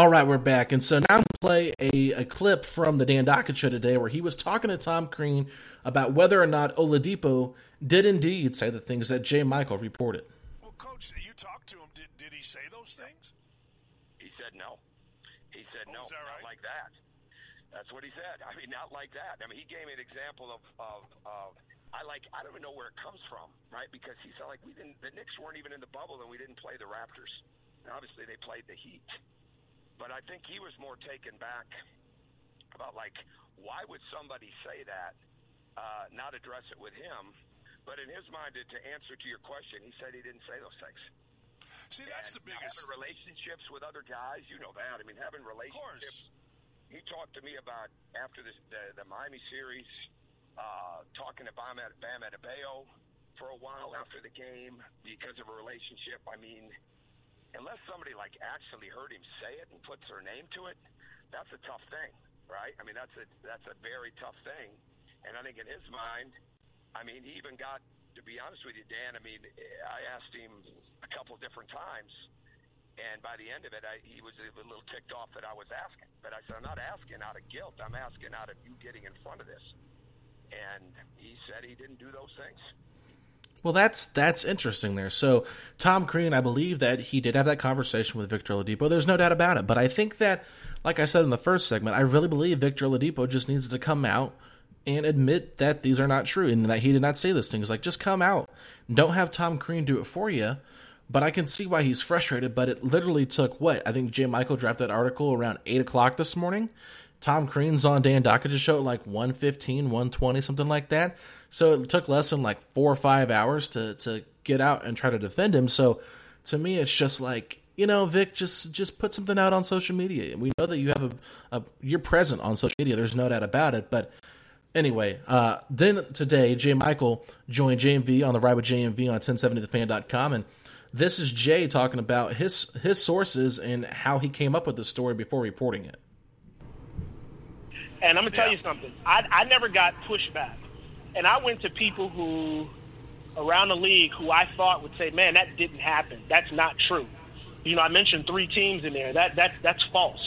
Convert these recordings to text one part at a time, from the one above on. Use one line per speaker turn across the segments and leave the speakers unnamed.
All right, we're back. And so now I'm going to play a, a clip from the Dan Dakich show today where he was talking to Tom Crean about whether or not Oladipo did indeed say the things that J. Michael reported.
Well, Coach, you talked to him. Did, did he say those things?
He said no. He said
Oh,
no,
is that
not like that. That's what he said. I mean, not like that. I mean, he gave me an example of, of, of I like, I don't even know where it comes from, right? Because he said, like, we didn't, the Knicks weren't even in the bubble and we didn't play the Raptors. And obviously, they played the Heat. But I think he was more taken back about, like, why would somebody say that, uh, not address it with him? But in his mind, to to answer to your question, he said he didn't say those things.
See, that's the
And
biggest.
Having relationships with other guys, you know that. I mean, having relationships. He talked to me about after this, the, the Miami series, uh, talking to Bam, Ad- Bam Adebayo for a while after the game because of a relationship. I mean, unless somebody like actually heard him say it and puts their name to it, that's a tough thing, right? I mean, that's a that's a very tough thing. And I think in his mind, I mean, he even got to be honest with you, Dan. I mean, I asked him a couple different times, and by the end of it, I, he was a little ticked off that I was asking. But I said, I'm not asking out of guilt. I'm asking out of you getting in front of this. And he said he didn't do those things.
Well, that's that's interesting there. So Tom Crean, I believe that he did have that conversation with Victor Oladipo. There's no doubt about it. But I think that, like I said in the first segment, I really believe Victor Oladipo just needs to come out and admit that these are not true and that he did not say those things. Like, just come out. Don't have Tom Crean do it for you. But I can see why he's frustrated. But it literally took what? I think J. Michael dropped that article around 8 o'clock this morning. Tom Crean's on Dan Dakich's show at like 115, 120, something like that. So it took less than like four or five hours to, to get out and try to defend him. So to me, it's just like, you know, Vic, just just put something out on social media. And we know that you have a, a you're present on social media. There's no doubt about it. But anyway, uh, then today, J. Michael joined JMV on the ride with JMV on 1070thefan.com. And this is Jay talking about his his sources and how he came up with the story before reporting it.
And I'm gonna tell you something. I I never got pushback, and I went to people who around the league who I thought would say, "Man, that didn't happen. That's not true." You know, I mentioned three teams in there. That that that's false.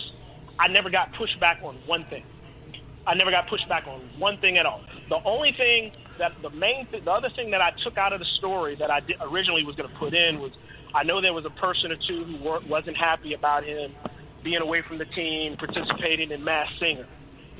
I never got pushback on one thing. I never got pushback on one thing at all. The only thing that the main, th- the other thing that I took out of the story that I did, originally was going to put in was, I know there was a person or two who weren't wasn't happy about him being away from the team, participating in Masked Singer.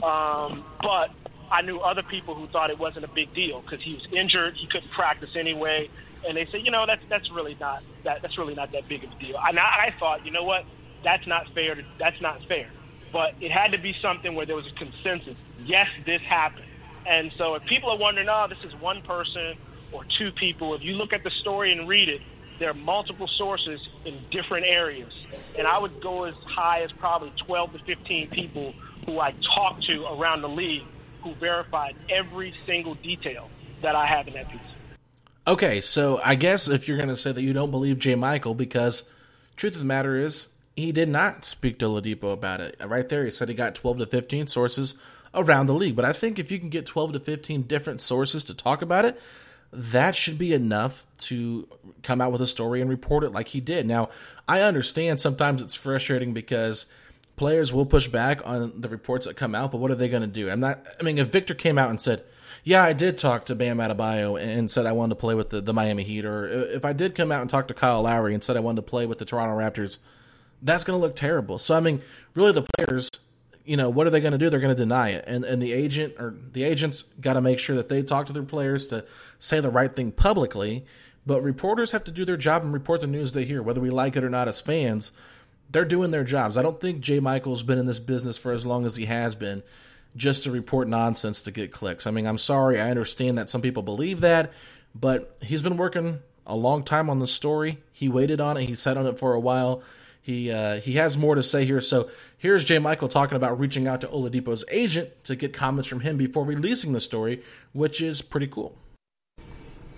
Um, but I knew other people who thought it wasn't a big deal because he was injured, he couldn't practice anyway, and they said, you know, that's that's really not that that's really not that big of a deal. And I, I thought, you know what, that's not fair. To, that's not fair. But it had to be something where there was a consensus. Yes, this happened. And so if people are wondering, oh, this is one person or two people, if you look at the story and read it, there are multiple sources in different areas. And I would go as high as probably 12 to 15 people who I talked to around the league who verified every single detail that I have in that piece.
Okay, so I guess if you're going to say that you don't believe J. Michael, because truth of the matter is, he did not speak to Ladipo about it. Right there, he said he got 12 to 15 sources around the league. But I think if you can get 12 to 15 different sources to talk about it, that should be enough to come out with a story and report it like he did. Now, I understand sometimes it's frustrating because players will push back on the reports that come out, but what are they going to do? I'm not, I mean, if Victor came out and said, yeah, I did talk to Bam Adebayo and said I wanted to play with the, the Miami Heat, or if I did come out and talk to Kyle Lowry and said I wanted to play with the Toronto Raptors, that's going to look terrible. So, I mean, really the players you know, what are they going to do? They're going to deny it, and and the agent or the agents got to make sure that they talk to their players to say the right thing publicly. But reporters have to do their job and report the news they hear, whether we like it or not as fans. They're doing their jobs. I don't think J. Michael's been in this business for as long as he has been, just to report nonsense to get clicks. I mean, I'm sorry, I understand that some people believe that, but he's been working a long time on the story. He waited on it. He sat on it for a while he uh, he has more to say here. So here's J. Michael talking about reaching out to Oladipo's agent to get comments from him before releasing the story, which is pretty cool.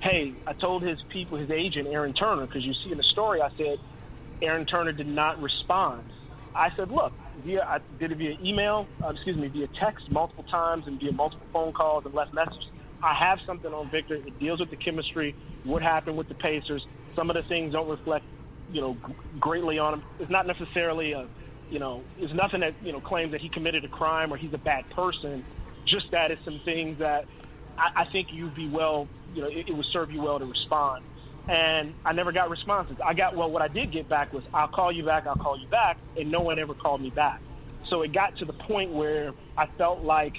Hey, I told his people, his agent, Aaron Turner, because you see in the story, I said Aaron Turner did not respond. I said, look, via I did it via email, uh, excuse me, via text multiple times and via multiple phone calls and left messages. I have something on Victor. It deals with the chemistry, what happened with the Pacers. Some of the things don't reflect you know, greatly on him. It's not necessarily a, you know, it's nothing that you know claims that he committed a crime or he's a bad person. Just that it's some things that I, I think you'd be well, you know, it, it would serve you well to respond. And I never got responses. I got well, what I did get back was I'll call you back, I'll call you back, and no one ever called me back. So it got to the point where I felt like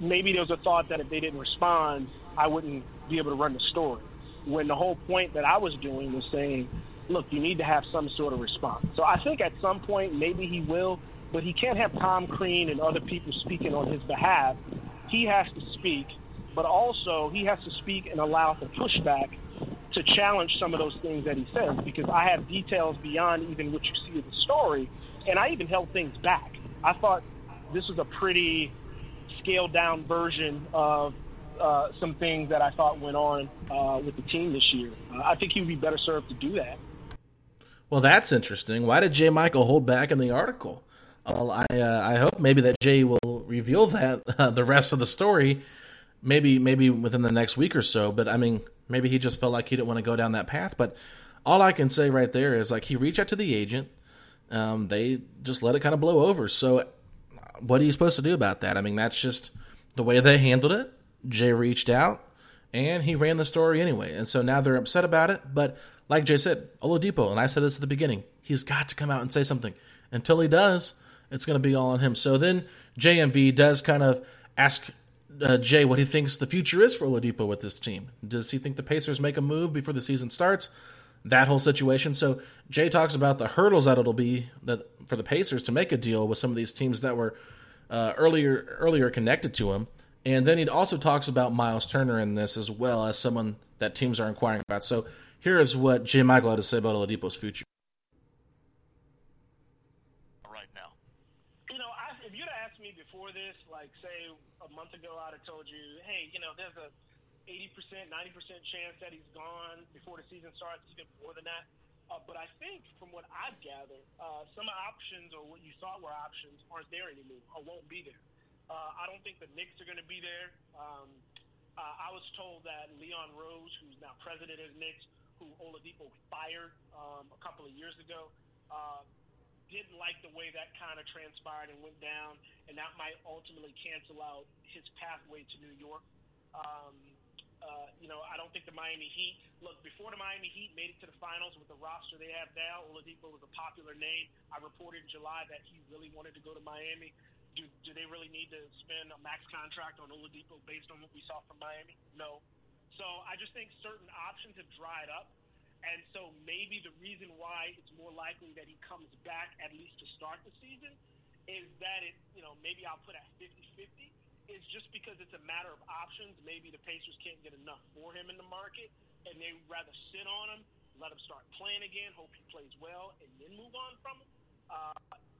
maybe there was a thought that if they didn't respond, I wouldn't be able to run the story when the whole point that I was doing was saying, look, you need to have some sort of response. So I think at some point maybe he will, but he can't have Tom Crean and other people speaking on his behalf. He has to speak, but also he has to speak and allow for pushback to challenge some of those things that he says because I have details beyond even what you see in the story, and I even held things back. I thought this was a pretty scaled down version of uh, some things that I thought went on uh, with the team this year. Uh, I think he would be better served to do that.
Well, that's interesting. Why did J. Michael hold back in the article? Well, I uh, I hope maybe that Jay will reveal that uh, the rest of the story, maybe maybe within the next week or so. But I mean, maybe he just felt like he didn't want to go down that path. But all I can say right there is like he reached out to the agent. Um, they just let it kind of blow over. So, what are you supposed to do about that? I mean, that's just the way they handled it. Jay reached out and he ran the story anyway. And so now they're upset about it. But like Jay said, Oladipo, and I said this at the beginning, he's got to come out and say something. Until he does, it's going to be all on him. So then JMV does kind of ask uh, Jay what he thinks the future is for Oladipo with this team. Does he think the Pacers make a move before the season starts? That whole situation. So Jay talks about the hurdles that it'll be that for the Pacers to make a deal with some of these teams that were uh, earlier earlier connected to him. And then he also talks about Miles Turner in this as well as someone that teams are inquiring about. So here is what J. Michael had to say about Oladipo's future.
Right now. You know, I, if you'd asked me before this, like say a month ago, I'd have told you, hey, you know, there's a 80%, 90% chance that he's gone before the season starts, even more than that. Uh, but I think from what I've gathered, uh, some options or what you thought were options aren't there anymore or won't be there. Uh, I don't think the Knicks are going to be there. Um, uh, I was told that Leon Rose, who's now president of Knicks, who Oladipo fired um, a couple of years ago, uh, didn't like the way that kind of transpired and went down, and that might ultimately cancel out his pathway to New York. Um, uh, you know, I don't think the Miami Heat. Look, before the Miami Heat made it to the finals with the roster they have now, Oladipo was a popular name. I reported in July that he really wanted to go to Miami do, do they really need to spend a max contract on Oladipo based on what we saw from Miami? No. So I just think certain options have dried up. Maybe the reason why it's more likely that he comes back at least to start the season is that it, you know, maybe I'll put at 50-50 is just because it's a matter of options. Maybe the Pacers can't get enough for him in the market and they rather sit on him, let him start playing again, hope he plays well, and then move on from him. Uh,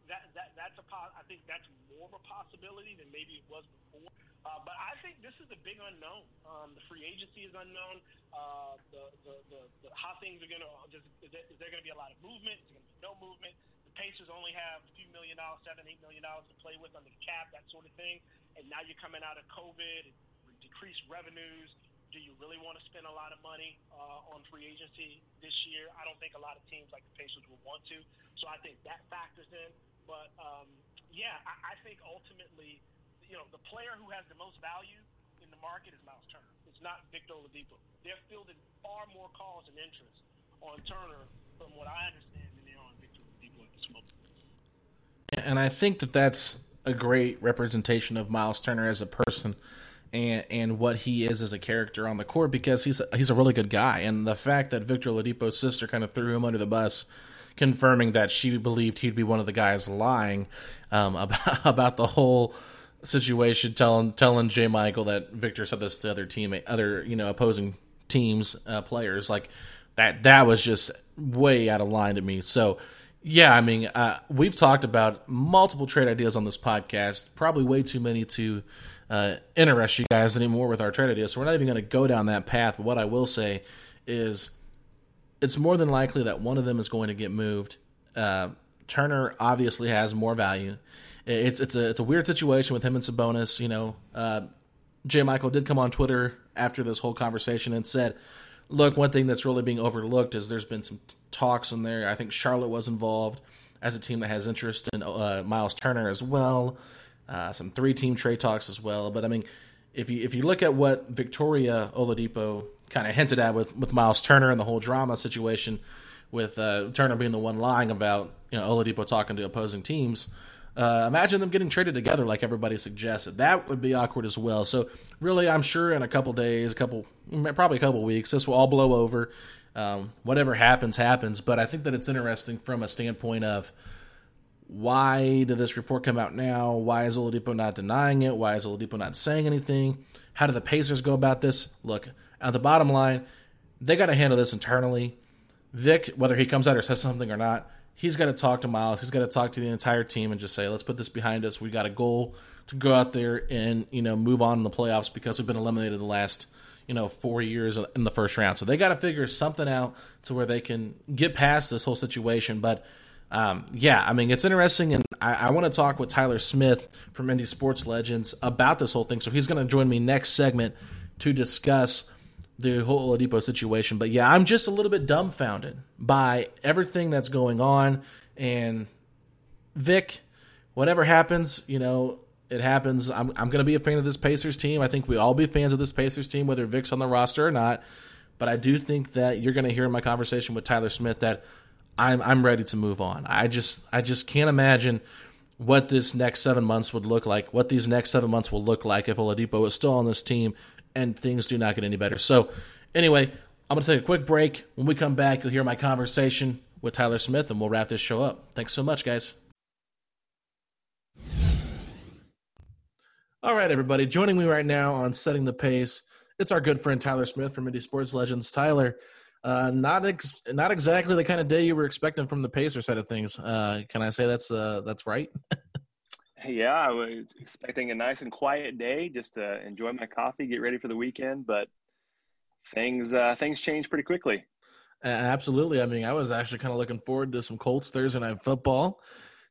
that, that that's a I think that's more of a possibility than maybe it was before. Uh, but I think this is a big unknown. Um, the free agency is unknown. Uh, the, the, the, the how things are going to is, there, is there going to be a lot of movement? Is there going to be no movement? The Pacers only have a few million dollars, seven, eight million dollars to play with under the cap, that sort of thing. And now you're coming out of COVID, decreased revenues do you really want to spend a lot of money uh, on free agency this year? I don't think a lot of teams like the Pacers will want to. So I think that factors in. But um, yeah, I, I think ultimately, you know, the player who has the most value in the market is Miles Turner. It's not Victor Oladipo. They're fielding far more calls and interest on Turner, from what I understand, than they are on Victor Oladipo at this moment.
And I think that that's a great representation of Miles Turner as a person and and what he is as a character on the court because he's he's a really good guy and the fact that Victor Oladipo's sister kind of threw him under the bus confirming that she believed he'd be one of the guys lying um, about about the whole situation telling telling J Michael that Victor said this to other teammate other you know opposing teams uh, players like that that was just way out of line to me so yeah I mean uh, we've talked about multiple trade ideas on this podcast probably way too many to uh, interest you guys anymore with our trade ideas. So we're not even going to go down that path. But what I will say is it's more than likely that one of them is going to get moved. Uh, Turner obviously has more value. It's it's a it's a weird situation with him and Sabonis. You know, uh, J. Michael did come on Twitter after this whole conversation and said, "Look, one thing that's really being overlooked is there's been some talks in there. I think Charlotte was involved as a team that has interest in uh, Miles Turner as well." uh, some three team trade talks as well. But I mean, if you if you look at what Victoria Oladipo kind of hinted at with with Miles Turner and the whole drama situation with uh, Turner being the one lying about you know Oladipo talking to opposing teams. Uh, imagine them getting traded together like everybody suggested. That would be awkward as well. So really, I'm sure in a couple days, a couple probably a couple weeks, this will all blow over. Um, whatever happens, happens. But I think that it's interesting from a standpoint of why did this report come out now? Why is Oladipo not denying it? Why is Oladipo not saying anything? How do the Pacers go about this? Look, at the bottom line, they got to handle this internally. Vic, whether he comes out or says something or not, he's got to talk to Miles. He's got to talk to the entire team and just say, let's put this behind us. We got a goal to go out there and you know move on in the playoffs because we've been eliminated the last you know four years in the first round. So they got to figure something out to where they can get past this whole situation. But um, yeah, I mean, it's interesting, and I, I want to talk with Tyler Smith from Indy Sports Legends about this whole thing. So he's going to join me next segment to discuss the whole Oladipo situation. But yeah, I'm just a little bit dumbfounded by everything that's going on. And Vic, whatever happens, you know, it happens. I'm, I'm going to be a fan of this Pacers team. I think we all be fans of this Pacers team, whether Vic's on the roster or not. But I do think that you're going to hear in my conversation with Tyler Smith that I'm I'm ready to move on. I just I just can't imagine what this next seven months would look like. What these next seven months will look like if Oladipo is still on this team and things do not get any better. So anyway, I'm gonna take a quick break. When we come back, you'll hear my conversation with Tyler Smith, and we'll wrap this show up. Thanks so much, guys. All right, everybody, joining me right now on setting the pace. It's our good friend Tyler Smith from Indy Sports Legends. Tyler, uh, not ex- not exactly the kind of day you were expecting from the Pacer side of things. Uh, can I say that's uh, that's right?
yeah, I was expecting a nice and quiet day, just to enjoy my coffee, get ready for the weekend. But things uh, things change pretty quickly.
Absolutely. I mean, I was actually kind of looking forward to some Colts Thursday night football.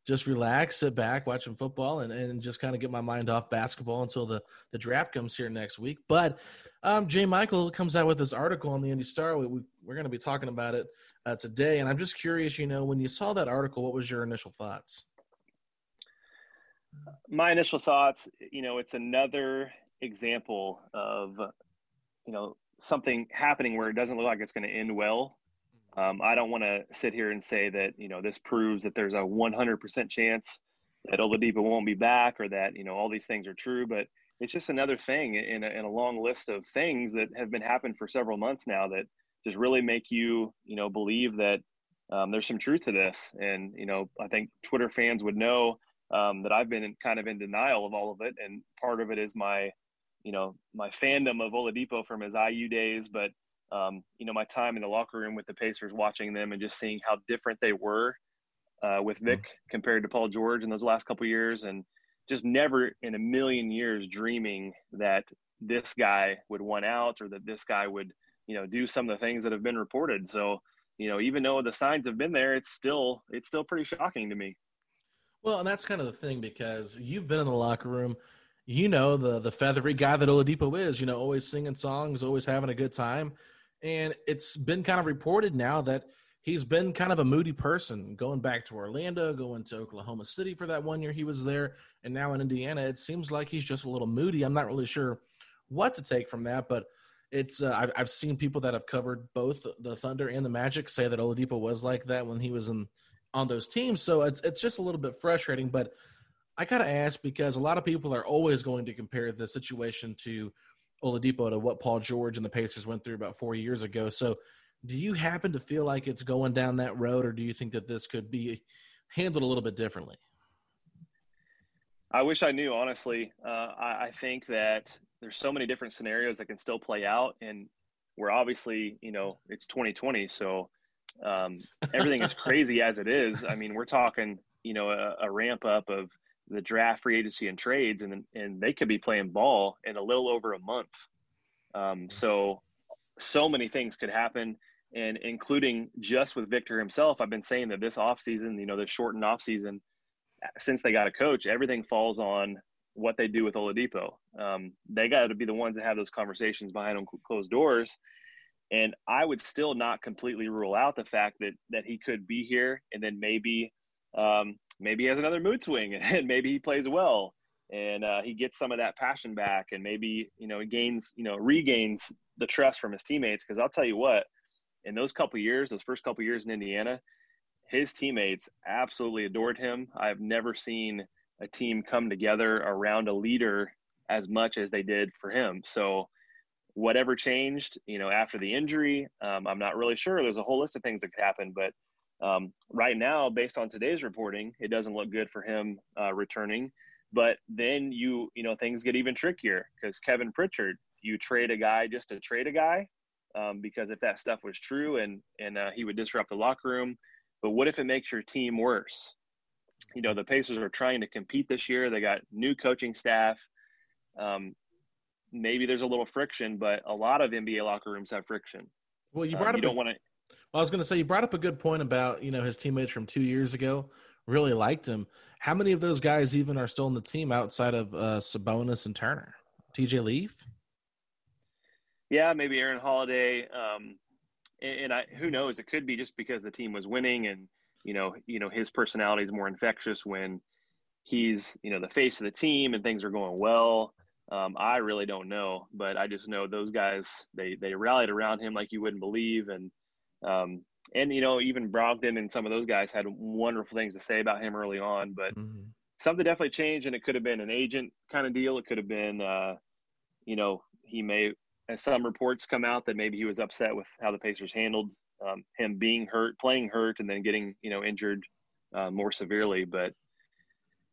Just relax, sit back, watch some football, and, and just kind of get my mind off basketball until the, the draft comes here next week. But um, J. Michael comes out with this article on the Indy Star. We, we, are going to be talking about it uh, today, and I'm just curious. You know, when you saw that article, what was your initial thoughts?
My initial thoughts, you know, it's another example of, you know, something happening where it doesn't look like it's going to end well. Um, I don't want to sit here and say that you know this proves that there's a 100% chance that Oladipo won't be back or that you know all these things are true, but it's just another thing in a, in a long list of things that have been happening for several months now that just really make you you know believe that um, there's some truth to this. And you know i think twitter fans would know um, that i've been in, kind of in denial of all of it. And part of it is my you know my fandom of oladipo from his iu days. But um, you know my time in the locker room with the pacers watching them and just seeing how different they were uh, with Vic mm-hmm. compared to Paul George in those last couple years, and just never in a million years dreaming that this guy would want out or that this guy would you know do some of the things that have been reported. So you know, even though the signs have been there, it's still it's still pretty shocking to me.
Well, and that's kind of the thing because you've been in the locker room, you know the the feathery guy that Oladipo is, you know, always singing songs, always having a good time, and it's been kind of reported now that he's been kind of a moody person going back to Orlando, going to Oklahoma City for that one year he was there, and now in Indiana. It seems like he's just a little moody. I'm not really sure what to take from that, but it's uh, I've, I've seen people that have covered both the Thunder and the Magic say that Oladipo was like that when he was in on those teams. So it's it's just a little bit frustrating. But I gotta ask because a lot of people are always going to compare the situation to Oladipo to what Paul George and the Pacers went through about four years ago. So do you happen to feel like it's going down that road, or do you think that this could be handled a little bit differently?
I wish I knew, honestly. Uh, I, I, think that there's so many different scenarios that can still play out, and we're obviously, you know, it's 2020, so um, everything is crazy as it is. I mean, we're talking, you know, a, a, ramp up of the draft, free agency, and trades, and and they could be playing ball in a little over a month. Um, so, so many things could happen and including just with Victor himself, I've been saying that this offseason, you know, the shortened offseason, since they got a coach, everything falls on what they do with Oladipo. Um, they got to be the ones that have those conversations behind closed doors. And I would still not completely rule out the fact that that he could be here, and then maybe um, maybe he has another mood swing, and maybe he plays well, and uh, he gets some of that passion back, and maybe you know he gains you know regains the trust from his teammates. Because I'll tell you what, in those couple years, those first couple years in Indiana, his teammates absolutely adored him. I've never seen a team come together around a leader as much as they did for him. So, whatever changed, you know, after the injury, um, I'm not really sure. There's a whole list of things that could happen, but um, right now, based on today's reporting, it doesn't look good for him uh, returning. But then you, you know, things get even trickier because Kevin Pritchard, you trade a guy just to trade a guy um, because if that stuff was true and and uh, he would disrupt the locker room, but what if it makes your team worse? You know, the Pacers are trying to compete this year. They got new coaching staff. Um, maybe there's a little friction, but a lot of NBA locker rooms have friction.
Well, you brought um,
you
up.
don't want to.
Well, I was going to say you brought up a good point about you know his teammates from two years ago really liked him. How many of those guys even are still in the team outside of uh, Sabonis and Turner? TJ Leaf
yeah, maybe Aaron Holiday. Um, and, and I, who knows? It could be just because the team was winning, and you know, you know, his personality is more infectious when he's you know the face of the team and things are going well. Um, I really don't know, but I just know those guys they they rallied around him like you wouldn't believe, and um, and you know even Brogdon and some of those guys had wonderful things to say about him early on, but mm-hmm. something definitely changed, and it could have been an agent kind of deal. It could have been, uh, you know, he may as some reports come out that maybe he was upset with how the Pacers handled um, him being hurt, playing hurt, and then getting you know injured uh, more severely. But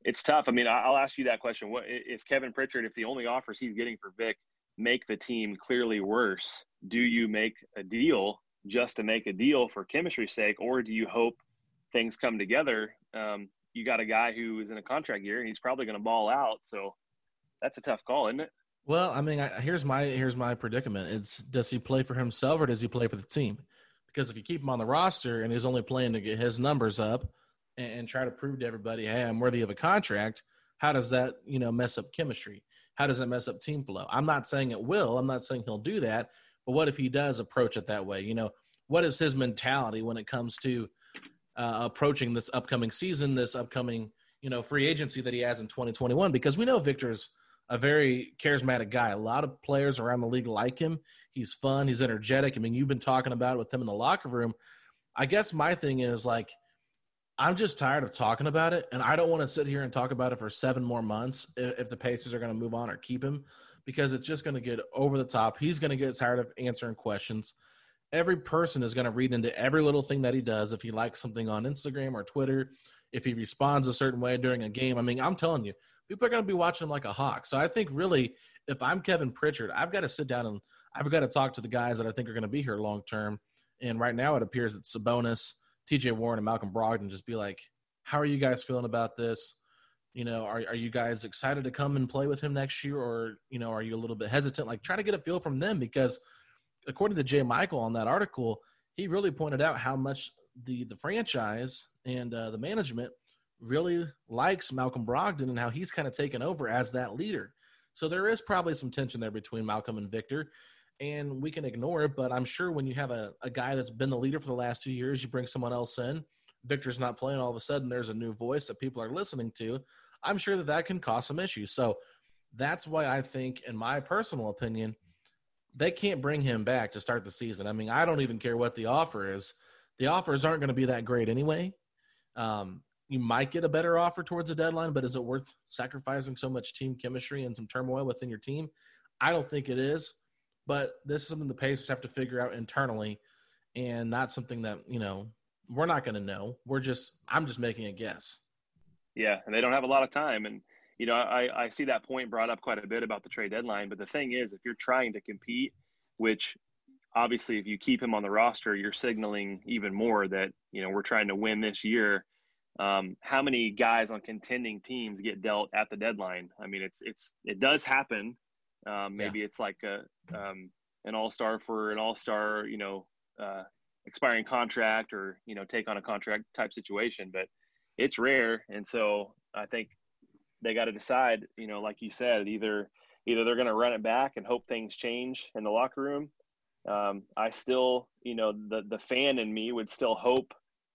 it's tough. I mean, I'll ask you that question: What if Kevin Pritchard, if the only offers he's getting for Vic make the team clearly worse? Do you make a deal just to make a deal for chemistry's sake, or do you hope things come together? Um, you got a guy who is in a contract year, and he's probably going to ball out. So that's a tough call, isn't it?
Well, I mean, I, here's my here's my predicament. It's does he play for himself or does he play for the team? Because if you keep him on the roster and he's only playing to get his numbers up and, and try to prove to everybody, hey, I'm worthy of a contract, how does that you know mess up chemistry? How does that mess up team flow? I'm not saying it will. I'm not saying he'll do that. But what if he does approach it that way? You know, what is his mentality when it comes to uh, approaching this upcoming season, this upcoming you know free agency that he has in 2021? Because we know Victor's a very charismatic guy. A lot of players around the league like him. He's fun. He's energetic. I mean, you've been talking about it with him in the locker room. I guess my thing is like, I'm just tired of talking about it, and I don't want to sit here and talk about it for seven more months if, if the Pacers are going to move on or keep him, because it's just going to get over the top. He's going to get tired of answering questions. Every person is going to read into every little thing that he does. If he likes something on Instagram or Twitter, if he responds a certain way during a game, I mean, I'm telling you, people are going to be watching him like a hawk. So I think really, if I'm Kevin Pritchard, I've got to sit down and I've got to talk to the guys that I think are going to be here long term. And right now, it appears that Sabonis, T.J. Warren, and Malcolm Brogdon just be like, how are you guys feeling about this? You know, are are you guys excited to come and play with him next year, or you know, are you a little bit hesitant? Like, try to get a feel from them because, according to J. Michael on that article, he really pointed out how much the the franchise and uh, the management really likes Malcolm Brogdon and how he's kind of taken over as that leader. So there is probably some tension there between Malcolm and Victor, and we can ignore it. But I'm sure when you have a, a guy that's been the leader for the last two years, you bring someone else in, Victor's not playing, all of a sudden there's a new voice that people are listening to. I'm sure that that can cause some issues. So that's why I think, in my personal opinion, they can't bring him back to start the season. I mean, I don't even care what the offer is. The offers aren't going to be that great anyway. Um, you might get a better offer towards the deadline, but is it worth sacrificing so much team chemistry and some turmoil within your team? I don't think it is. But this is something the Pacers have to figure out internally, and not something that you know we're not going to know. We're just I'm just making a guess.
Yeah, and they don't have a lot of time, and you know I, I see that point brought up quite a bit about the trade deadline. But the thing is, if you're trying to compete, which obviously if you keep him on the roster, you're signaling even more that you know we're trying to win this year um, how many guys on contending teams get dealt at the deadline? I mean, it's it's it does happen. Um, maybe yeah. it's like a um, an all star for an all star, you know, uh, expiring contract or you know take on a contract type situation, but it's rare. And so I think they got to decide. You know, like you said, either either they're going to run it back and hope things change in the locker room. Um, I still, you know, the the fan in me would still hope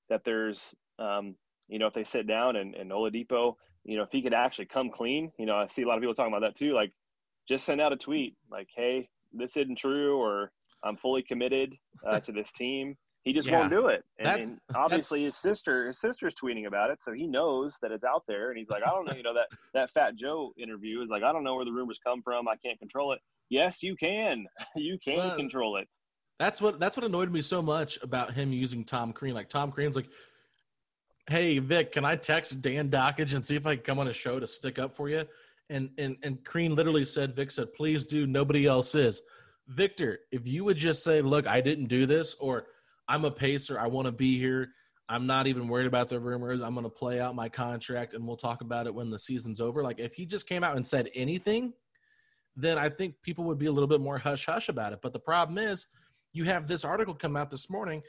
that there's um, you know, if they sit down and, and Oladipo, you know, if he could actually come clean, you know, I see a lot of people talking about that too. Like, just send out a tweet like, "Hey, this isn't true," or "I'm fully committed uh, to this team." He just yeah. won't do it, and, that, and obviously his sister, his sister's tweeting about it, so he knows that it's out there, and he's like, "I don't know, you know that that Fat Joe interview is like, I don't know where the rumors come from. I can't control it." Yes, you can. you can well, control it.
That's what that's what annoyed me so much about him using Tom Crean. Like Tom Crean's like, hey Vic, can I text Dan Dakich and see if I can come on a show to stick up for you? And and and Crean literally said, Vic said, please do. Nobody else is. Victor, if you would just say, look, I didn't do this, or I'm a pacer, I want to be here. I'm not even worried about the rumors. I'm going to play out my contract, and we'll talk about it when the season's over. Like if he just came out and said anything, then I think people would be a little bit more hush hush about it. But the problem is, you have this article come out this morning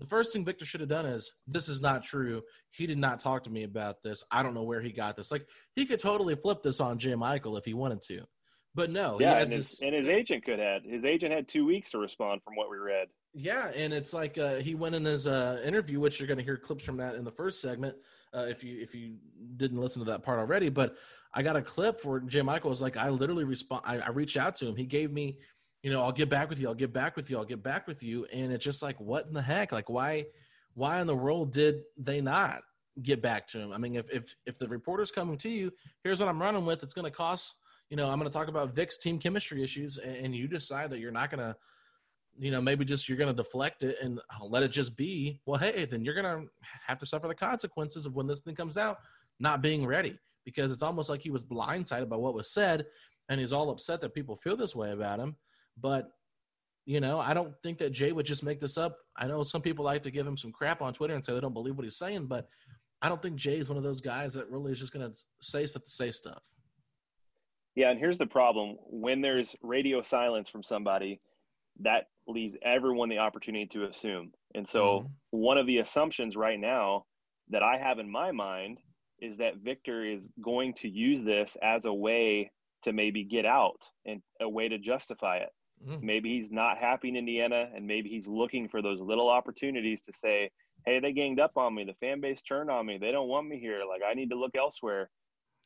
the first thing Victor should have done is this is not true. He did not talk to me about this. I don't know where he got this. Like he could totally flip this on J. Michael if he wanted to, but no.
Yeah, and his, this, and his agent could have. His agent had two weeks to respond from what we read.
Yeah, and it's like uh, he went in his uh, interview, which you're going to hear clips from that in the first segment. Uh, if you if you didn't listen to that part already, but I got a clip where J. Michael was like, I literally respond. I, I reached out to him. He gave me you know, I'll get back with you. I'll get back with you. I'll get back with you. And it's just like, what in the heck? Like, why, why in the world did they not get back to him? I mean, if if if the reporter's coming to you, here's what I'm running with. It's going to cost. You know, I'm going to talk about Vic's team chemistry issues, and, and you decide that you're not going to, you know, maybe just you're going to deflect it and uh, let it just be. Well, hey, then you're going to have to suffer the consequences of when this thing comes out, not being ready, because it's almost like he was blindsided by what was said, and he's all upset that people feel this way about him but you know, I don't think that Jay would just make this up. I know some people like to give him some crap on Twitter and say they don't believe what he's saying, but I don't think Jay is one of those guys that really is just going to say stuff to say stuff.
Yeah, and here's the problem: when there's radio silence from somebody, that leaves everyone the opportunity to assume. And so, mm-hmm. one of the assumptions right now that I have in my mind is that Victor is going to use this as a way to maybe get out and a way to justify it. Mm. Maybe he's not happy in Indiana, and maybe he's looking for those little opportunities to say, "Hey, they ganged up on me. The fan base turned on me. They don't want me here. Like I need to look elsewhere."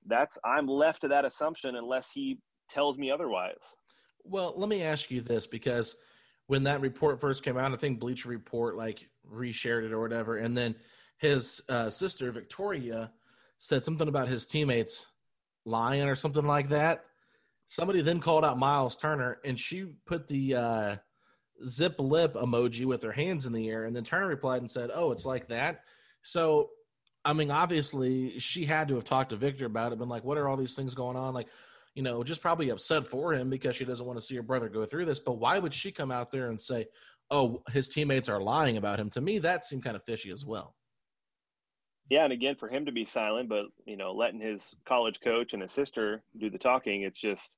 That's I'm left to that assumption unless he tells me otherwise.
Well, let me ask you this because when that report first came out, I think Bleacher Report like reshared it or whatever, and then his uh, sister Victoria said something about his teammates lying or something like that. Somebody then called out Miles Turner, and she put the uh, zip lip emoji with her hands in the air, and then Turner replied and said, "Oh, it's like that." So, I mean, obviously, she had to have talked to Victor about it, been like, "What are all these things going on?" Like, you know, just probably upset for him because she doesn't want to see her brother go through this. But why would she come out there and say, "Oh, his teammates are lying about him"? To me, that seemed kind of fishy as well.
Yeah, and again, for him to be silent, but you know, letting his college coach and his sister do the talking, it's just,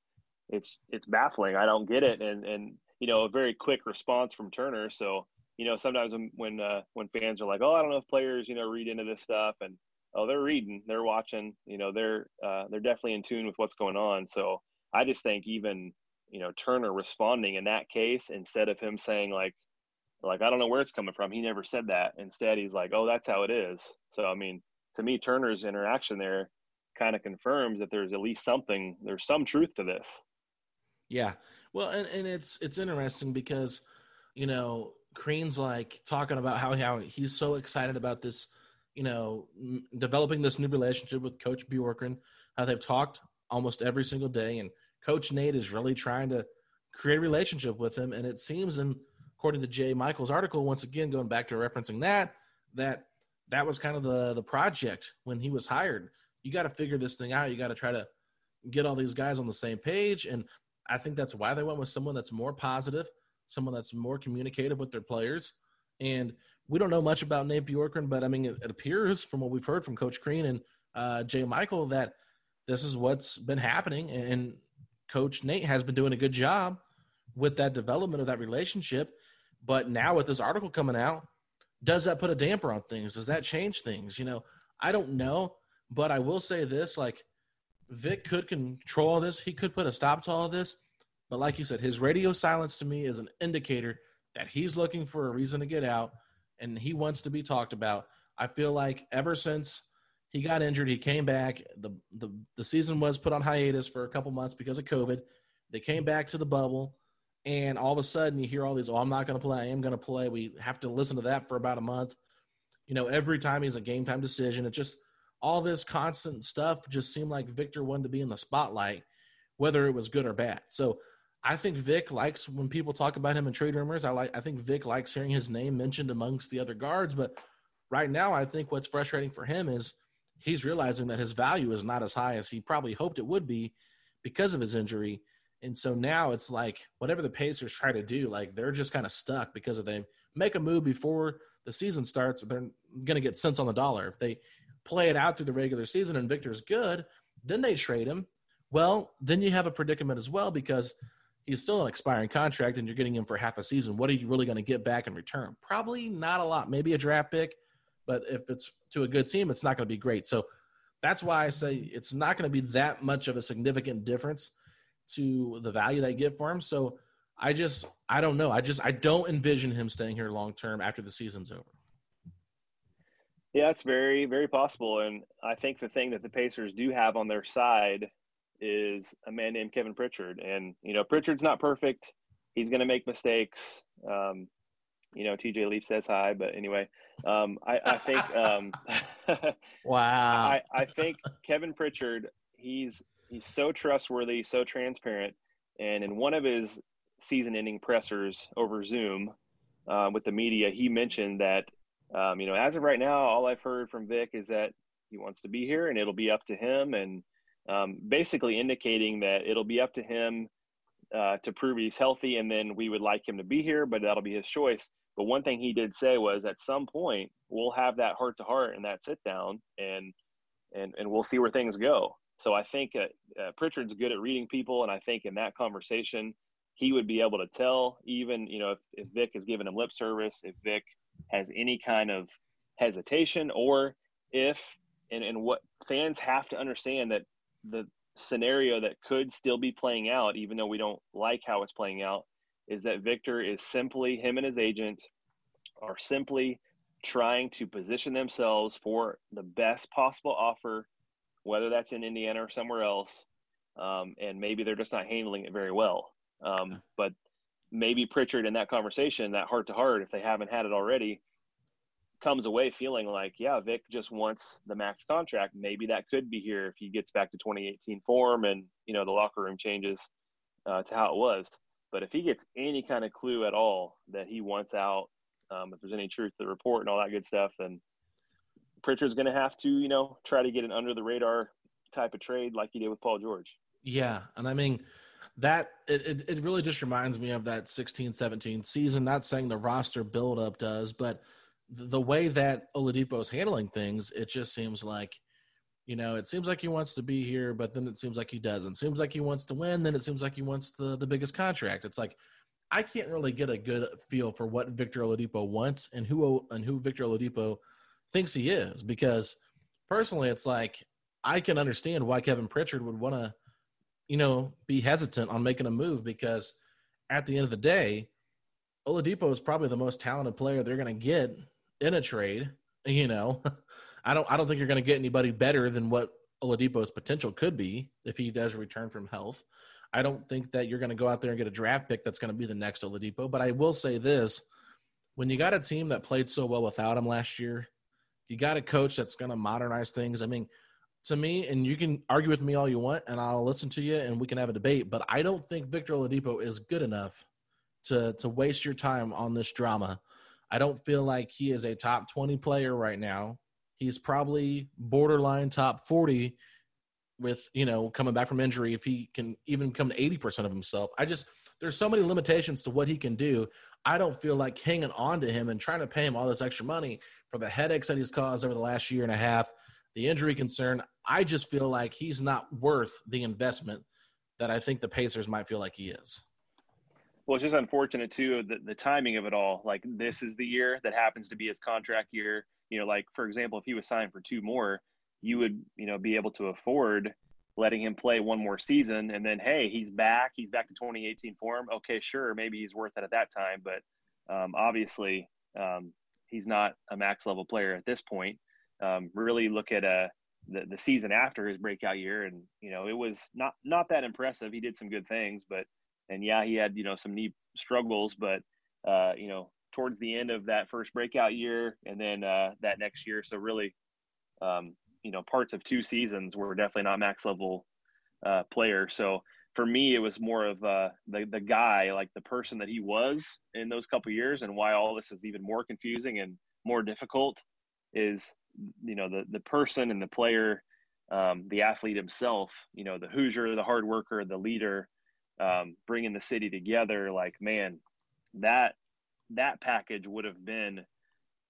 it's it's baffling. I don't get it, and and you know, a very quick response from Turner. So you know, sometimes when when uh, when fans are like, oh, I don't know if players you know read into this stuff, and oh, they're reading, they're watching, you know, they're uh, they're definitely in tune with what's going on. So I just think even you know Turner responding in that case instead of him saying like like I don't know where it's coming from. He never said that. Instead, he's like, "Oh, that's how it is." So I mean, to me, Turner's interaction there kind of confirms that there's at least something. There's some truth to this.
Yeah, well, and and it's it's interesting because you know Crean's like talking about how how he's so excited about this, you know, developing this new relationship with Coach Bjorkgren. How they've talked almost every single day, and Coach Nate is really trying to create a relationship with him. And it seems in according to J. Michaels' article, once again going back to referencing that, that that was kind of the the project when he was hired. You got to figure this thing out. You got to try to get all these guys on the same page, and I think that's why they went with someone that's more positive, someone that's more communicative with their players. And we don't know much about Nate Bjorkgren, but I mean, it, it appears from what we've heard from Coach Crean and uh, Jay Michael that this is what's been happening, and Coach Nate has been doing a good job with that development of that relationship. But now with this article coming out, does that put a damper on things? Does that change things? You know, I don't know, but I will say this: like Vic could control all this. He could put a stop to all this. But like you said, his radio silence to me is an indicator that he's looking for a reason to get out and he wants to be talked about. I feel like ever since he got injured, he came back. The the the season was put on hiatus for a couple months because of COVID. They came back to the bubble and all of a sudden you hear all these, oh, I'm not going to play, I am going to play. We have to listen to that for about a month. You know, every time he's a game time decision, it just all this constant stuff just seemed like Victor wanted to be in the spotlight, whether it was good or bad. So I think Vic likes when people talk about him in trade rumors. I like I think Vic likes hearing his name mentioned amongst the other guards, but right now I think what's frustrating for him is he's realizing that his value is not as high as he probably hoped it would be because of his injury and so now it's like whatever the Pacers try to do, like they're just kind of stuck because if they make a move before the season starts, they're going to get cents on the dollar. If they play it out through the regular season and Victor's good, then they trade him. Well, then you have a predicament as well because he's still an expiring contract and you're getting him for half a season. What are you really going to get back in return? Probably not a lot, maybe a draft pick, but if it's to a good team, it's not going to be great. So that's why I say it's not going to be that much of a significant difference to the value they get for him. So I just I don't know. I just I don't envision him staying here long term after the season's over.
Yeah, it's very very possible, and I think the thing that the Pacers do have on their side is a man named Kevin Pritchard, and you know Pritchard's not perfect. He's going to make mistakes. Um, you know, TJ Leaf says hi, but anyway, um, I, I, think. Um,
wow.
I, I think Kevin Pritchard. He's he's so trustworthy, so transparent. And in one of his season-ending pressers over Zoom uh, with the media, he mentioned that um, you know as of right now, all I've heard from Vic is that he wants to be here, and it'll be up to him, and um, basically indicating that it'll be up to him uh, to prove he's healthy, and then we would like him to be here, but that'll be his choice. But one thing he did say was, at some point, we'll have that heart to heart and that sit down, and and and we'll see where things go. So I think uh, uh, Pritchard's good at reading people, and I think in that conversation, he would be able to tell even you know if, if Vic is giving him lip service, if Vic has any kind of hesitation, or if and, and what fans have to understand that the scenario that could still be playing out, even though we don't like how it's playing out, is that Victor is simply him and his agent are simply trying to position themselves for the best possible offer whether that's in Indiana or somewhere else. Um, and maybe they're just not handling it very well. Um, but maybe Pritchard in that conversation, that heart to heart, if they haven't had it already, comes away feeling like, yeah, Vic just wants the max contract. Maybe that could be here if he gets back to 2018 form and you know the locker room changes uh, to how it was. But if he gets any kind of clue at all that he wants out, um, if there's any truth to the report and all that good stuff, then Pritchard's going to have to, you know, try to get an under the radar type of trade like he did with Paul George.
Yeah. And I mean, that it, it, it really just reminds me of that 16 17 season. Not saying the roster buildup does, but the way that Oladipo is handling things, it just seems like, you know, it seems like he wants to be here, but then it seems like he doesn't. Seems like he wants to win, then it seems like he wants the the biggest contract. It's like I can't really get a good feel for what Victor Oladipo wants and who and who Victor Oladipo thinks he is because personally it's like I can understand why Kevin Pritchard would want to you know be hesitant on making a move because at the end of the day Oladipo is probably the most talented player they're going to get in a trade, you know. I don't I don't think you're going to get anybody better than what Oladipo's potential could be if he does return from health. I don't think that you're going to go out there and get a draft pick that's going to be the next Oladipo. But I will say this: when you got a team that played so well without him last year, you got a coach that's going to modernize things. I mean, to me, and you can argue with me all you want, and I'll listen to you, and we can have a debate. But I don't think Victor Oladipo is good enough to to waste your time on this drama. I don't feel like he is a top twenty player right now. He's probably borderline top forty with you know coming back from injury if he can even come to 80% of himself i just there's so many limitations to what he can do i don't feel like hanging on to him and trying to pay him all this extra money for the headaches that he's caused over the last year and a half the injury concern i just feel like he's not worth the investment that i think the pacers might feel like he is
well, it's just unfortunate too the, the timing of it all. Like this is the year that happens to be his contract year. You know, like for example, if he was signed for two more, you would you know be able to afford letting him play one more season and then hey he's back. He's back to 2018 form. Okay sure maybe he's worth it at that time but um, obviously um, he's not a max level player at this point. Um, really look at uh, the, the season after his breakout year and you know it was not not that impressive. He did some good things but and yeah he had you know some knee struggles but uh, you know towards the end of that first breakout year and then uh, that next year. So really um, you know parts of two seasons were definitely not max level uh, player. So for me, it was more of uh, the the guy, like the person that he was in those couple years, and why all this is even more confusing and more difficult is you know the the person and the player, um, the athlete himself. You know the Hoosier, the hard worker, the leader, um, bringing the city together. Like man, that that package would have been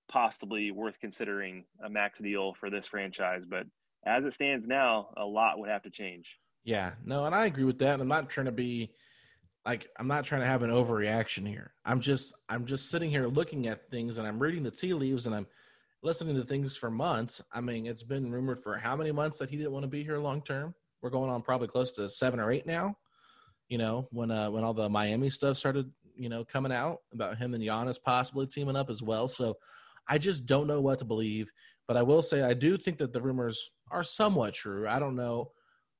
possibly worth considering a max deal for this franchise. But as it stands now, a lot would have to change.
Yeah, no, and I agree with that. And I'm not trying to be like I'm not trying to have an overreaction here. I'm just I'm just sitting here looking at things and I'm reading the tea leaves and I'm listening to things for months. I mean, it's been rumored for how many months that he didn't want to be here long term. We're going on probably close to seven or eight now. You know, when uh when all the Miami stuff started, you know, coming out about him and Giannis possibly teaming up as well. So I just don't know what to believe. But I will say I do think that the rumors are somewhat true. I don't know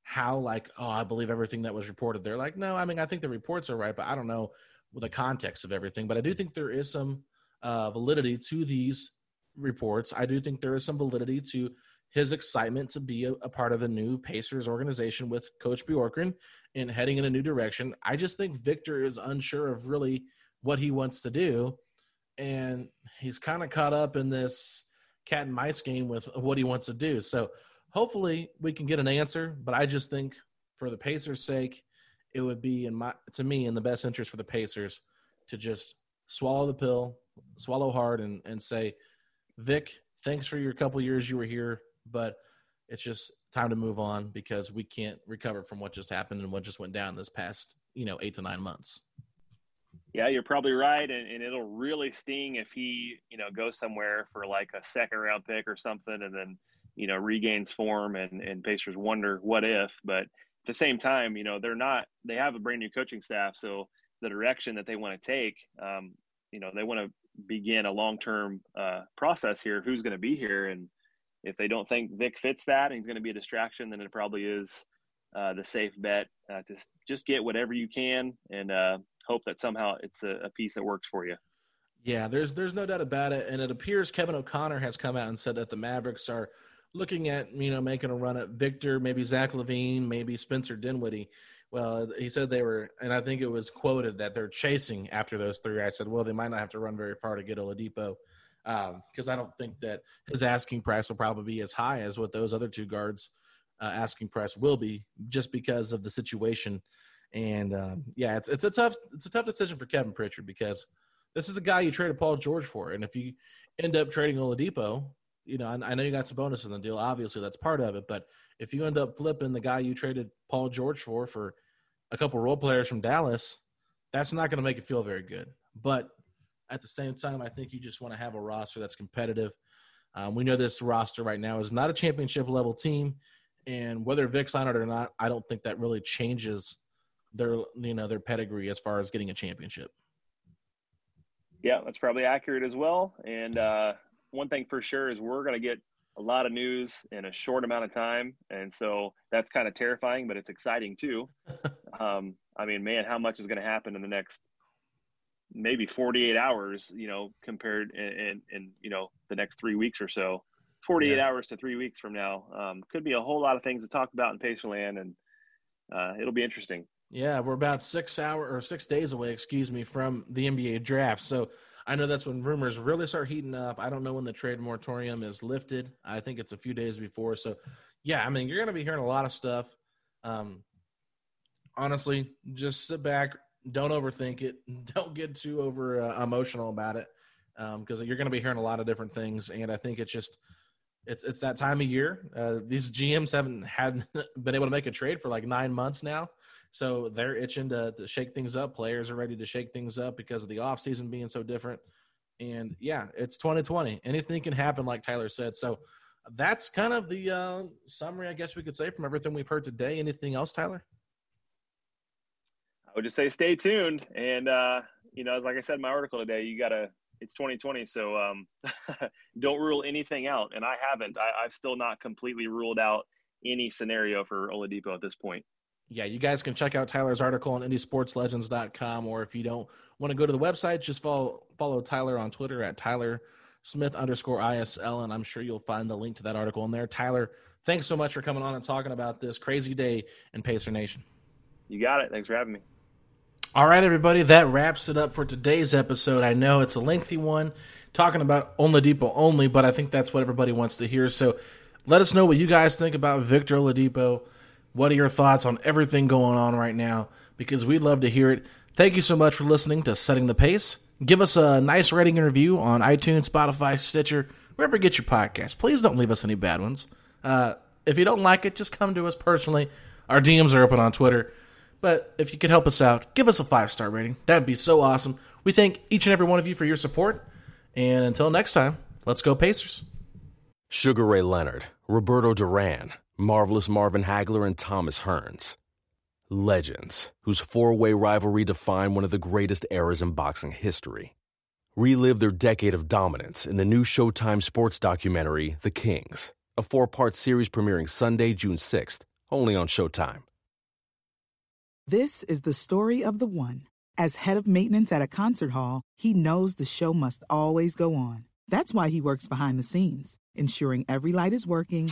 how like oh I believe everything that was reported. They're like no, I mean I think the reports are right, but I don't know the context of everything. But I do think there is some uh, validity to these reports. I do think there is some validity to his excitement to be a, a, part of the new Pacers organization with Coach Bjorkgren and heading in a new direction. I just think Victor is unsure of really what he wants to do and he's kind of caught up in this cat and mice game with what he wants to do. So hopefully we can get an answer. But I just think for the Pacers' sake, it would be in my to me in the best interest for the Pacers to just swallow the pill, swallow hard, and and say, Vic, thanks for your couple years you were here, but it's just time to move on because we can't recover from what just happened and what just went down this past you know eight to nine months.
Yeah, you're probably right, and, and it'll really sting if he, you know, goes somewhere for like a second round pick or something, and then, you know, regains form, and and Pacers wonder what if. But at the same time, you know, they're not. They have a brand new coaching staff, so the direction that they want to take, um, you know, they want to begin a long term uh, process here. Who's going to be here, and if they don't think Vic fits that, and he's going to be a distraction, then it probably is uh, the safe bet. Uh, just just get whatever you can, and uh, hope that somehow it's a, a piece that works for you.
Yeah, there's there's no doubt about it, and it appears Kevin O'Connor has come out and said that the Mavericks are looking at you know making a run at Victor, maybe Zach LaVine, maybe Spencer Dinwiddie. Well, he said they were, and I think it was quoted that they're chasing after those three. I said, well, they might not have to run very far to get Oladipo, because um, I don't think that his asking price will probably be as high as what those other two guards' uh, asking price will be, just because of the situation and um, yeah, it's it's a tough it's a tough decision for Kevin Pritchard because this is the guy you traded Paul George for, and if you end up trading Oladipo, you know, I, I know you got some bonus in the deal. Obviously, that's part of it. But if you end up flipping the guy you traded Paul George for for a couple role players from Dallas, that's not going to make it feel very good. But at the same time, I think you just want to have a roster that's competitive. Um, we know this roster right now is not a championship level team, and whether Vic's on it or not, I don't think that really changes their you know their pedigree as far as getting a championship.
Yeah, that's probably accurate as well. And uh, one thing for sure is we're going to get a lot of news in a short amount of time, and so that's kind of terrifying, but it's exciting too. um, I mean, man, how much is going to happen in the next maybe 48 hours? You know, compared in, in, in you know the next three weeks or so. 48 yeah. hours to three weeks from now um, could be a whole lot of things to talk about in Pacerland, and uh, it'll be interesting.
Yeah, we're about six hour or six days away, excuse me, from the NBA draft. So I know that's when rumors really start heating up. I don't know when the trade moratorium is lifted. I think it's a few days before. So, yeah, I mean, you're going to be hearing a lot of stuff. Um, honestly, just sit back, don't overthink it, don't get too over uh, emotional about it, because um, you're going to be hearing a lot of different things. And I think it's just it's it's that time of year. Uh, these GMs haven't had been able to make a trade for like nine months now. So they're itching to, to shake things up. Players are ready to shake things up because of the offseason being so different. And yeah, it's 2020. Anything can happen, like Tyler said. So that's kind of the uh, summary, I guess we could say, from everything we've heard today. Anything else, Tyler?
I would just say stay tuned. And, uh, you know, like I said in my article today, you got to, it's 2020. So um, don't rule anything out. And I haven't. I, I've still not completely ruled out any scenario for Oladipo at this point
yeah, you guys can check out Tyler's article on indysportslegends.com, or if you don't want to go to the website, just follow follow Tyler on Twitter at Tyler Smith underscore ISL, and I'm sure you'll find the link to that article in there. Tyler, thanks so much for coming on and talking about this crazy day in Pacer Nation.
You got it. Thanks for having me.
All right, everybody, that wraps it up for today's episode. I know it's a lengthy one, talking about Oladipo only, but I think that's what everybody wants to hear. So let us know what you guys think about Victor Oladipo. What are your thoughts on everything going on right now? Because we'd love to hear it. Thank you so much for listening to Setting the Pace. Give us a nice rating and review on iTunes, Spotify, Stitcher, wherever you get your podcast. Please don't leave us any bad ones. Uh, if you don't like it, just come to us personally. Our DMs are open on Twitter. But if you could help us out, give us a five star rating. That'd be so awesome. We thank each and every one of you for your support. And until next time, let's go Pacers.
Sugar Ray Leonard, Roberto Duran. Marvelous Marvin Hagler and Thomas Hearns. Legends, whose four way rivalry defined one of the greatest eras in boxing history. Relive their decade of dominance in the new Showtime sports documentary, The Kings, a four part series premiering Sunday, June 6th, only on Showtime.
This is the story of the one. As head of maintenance at a concert hall, he knows the show must always go on. That's why he works behind the scenes, ensuring every light is working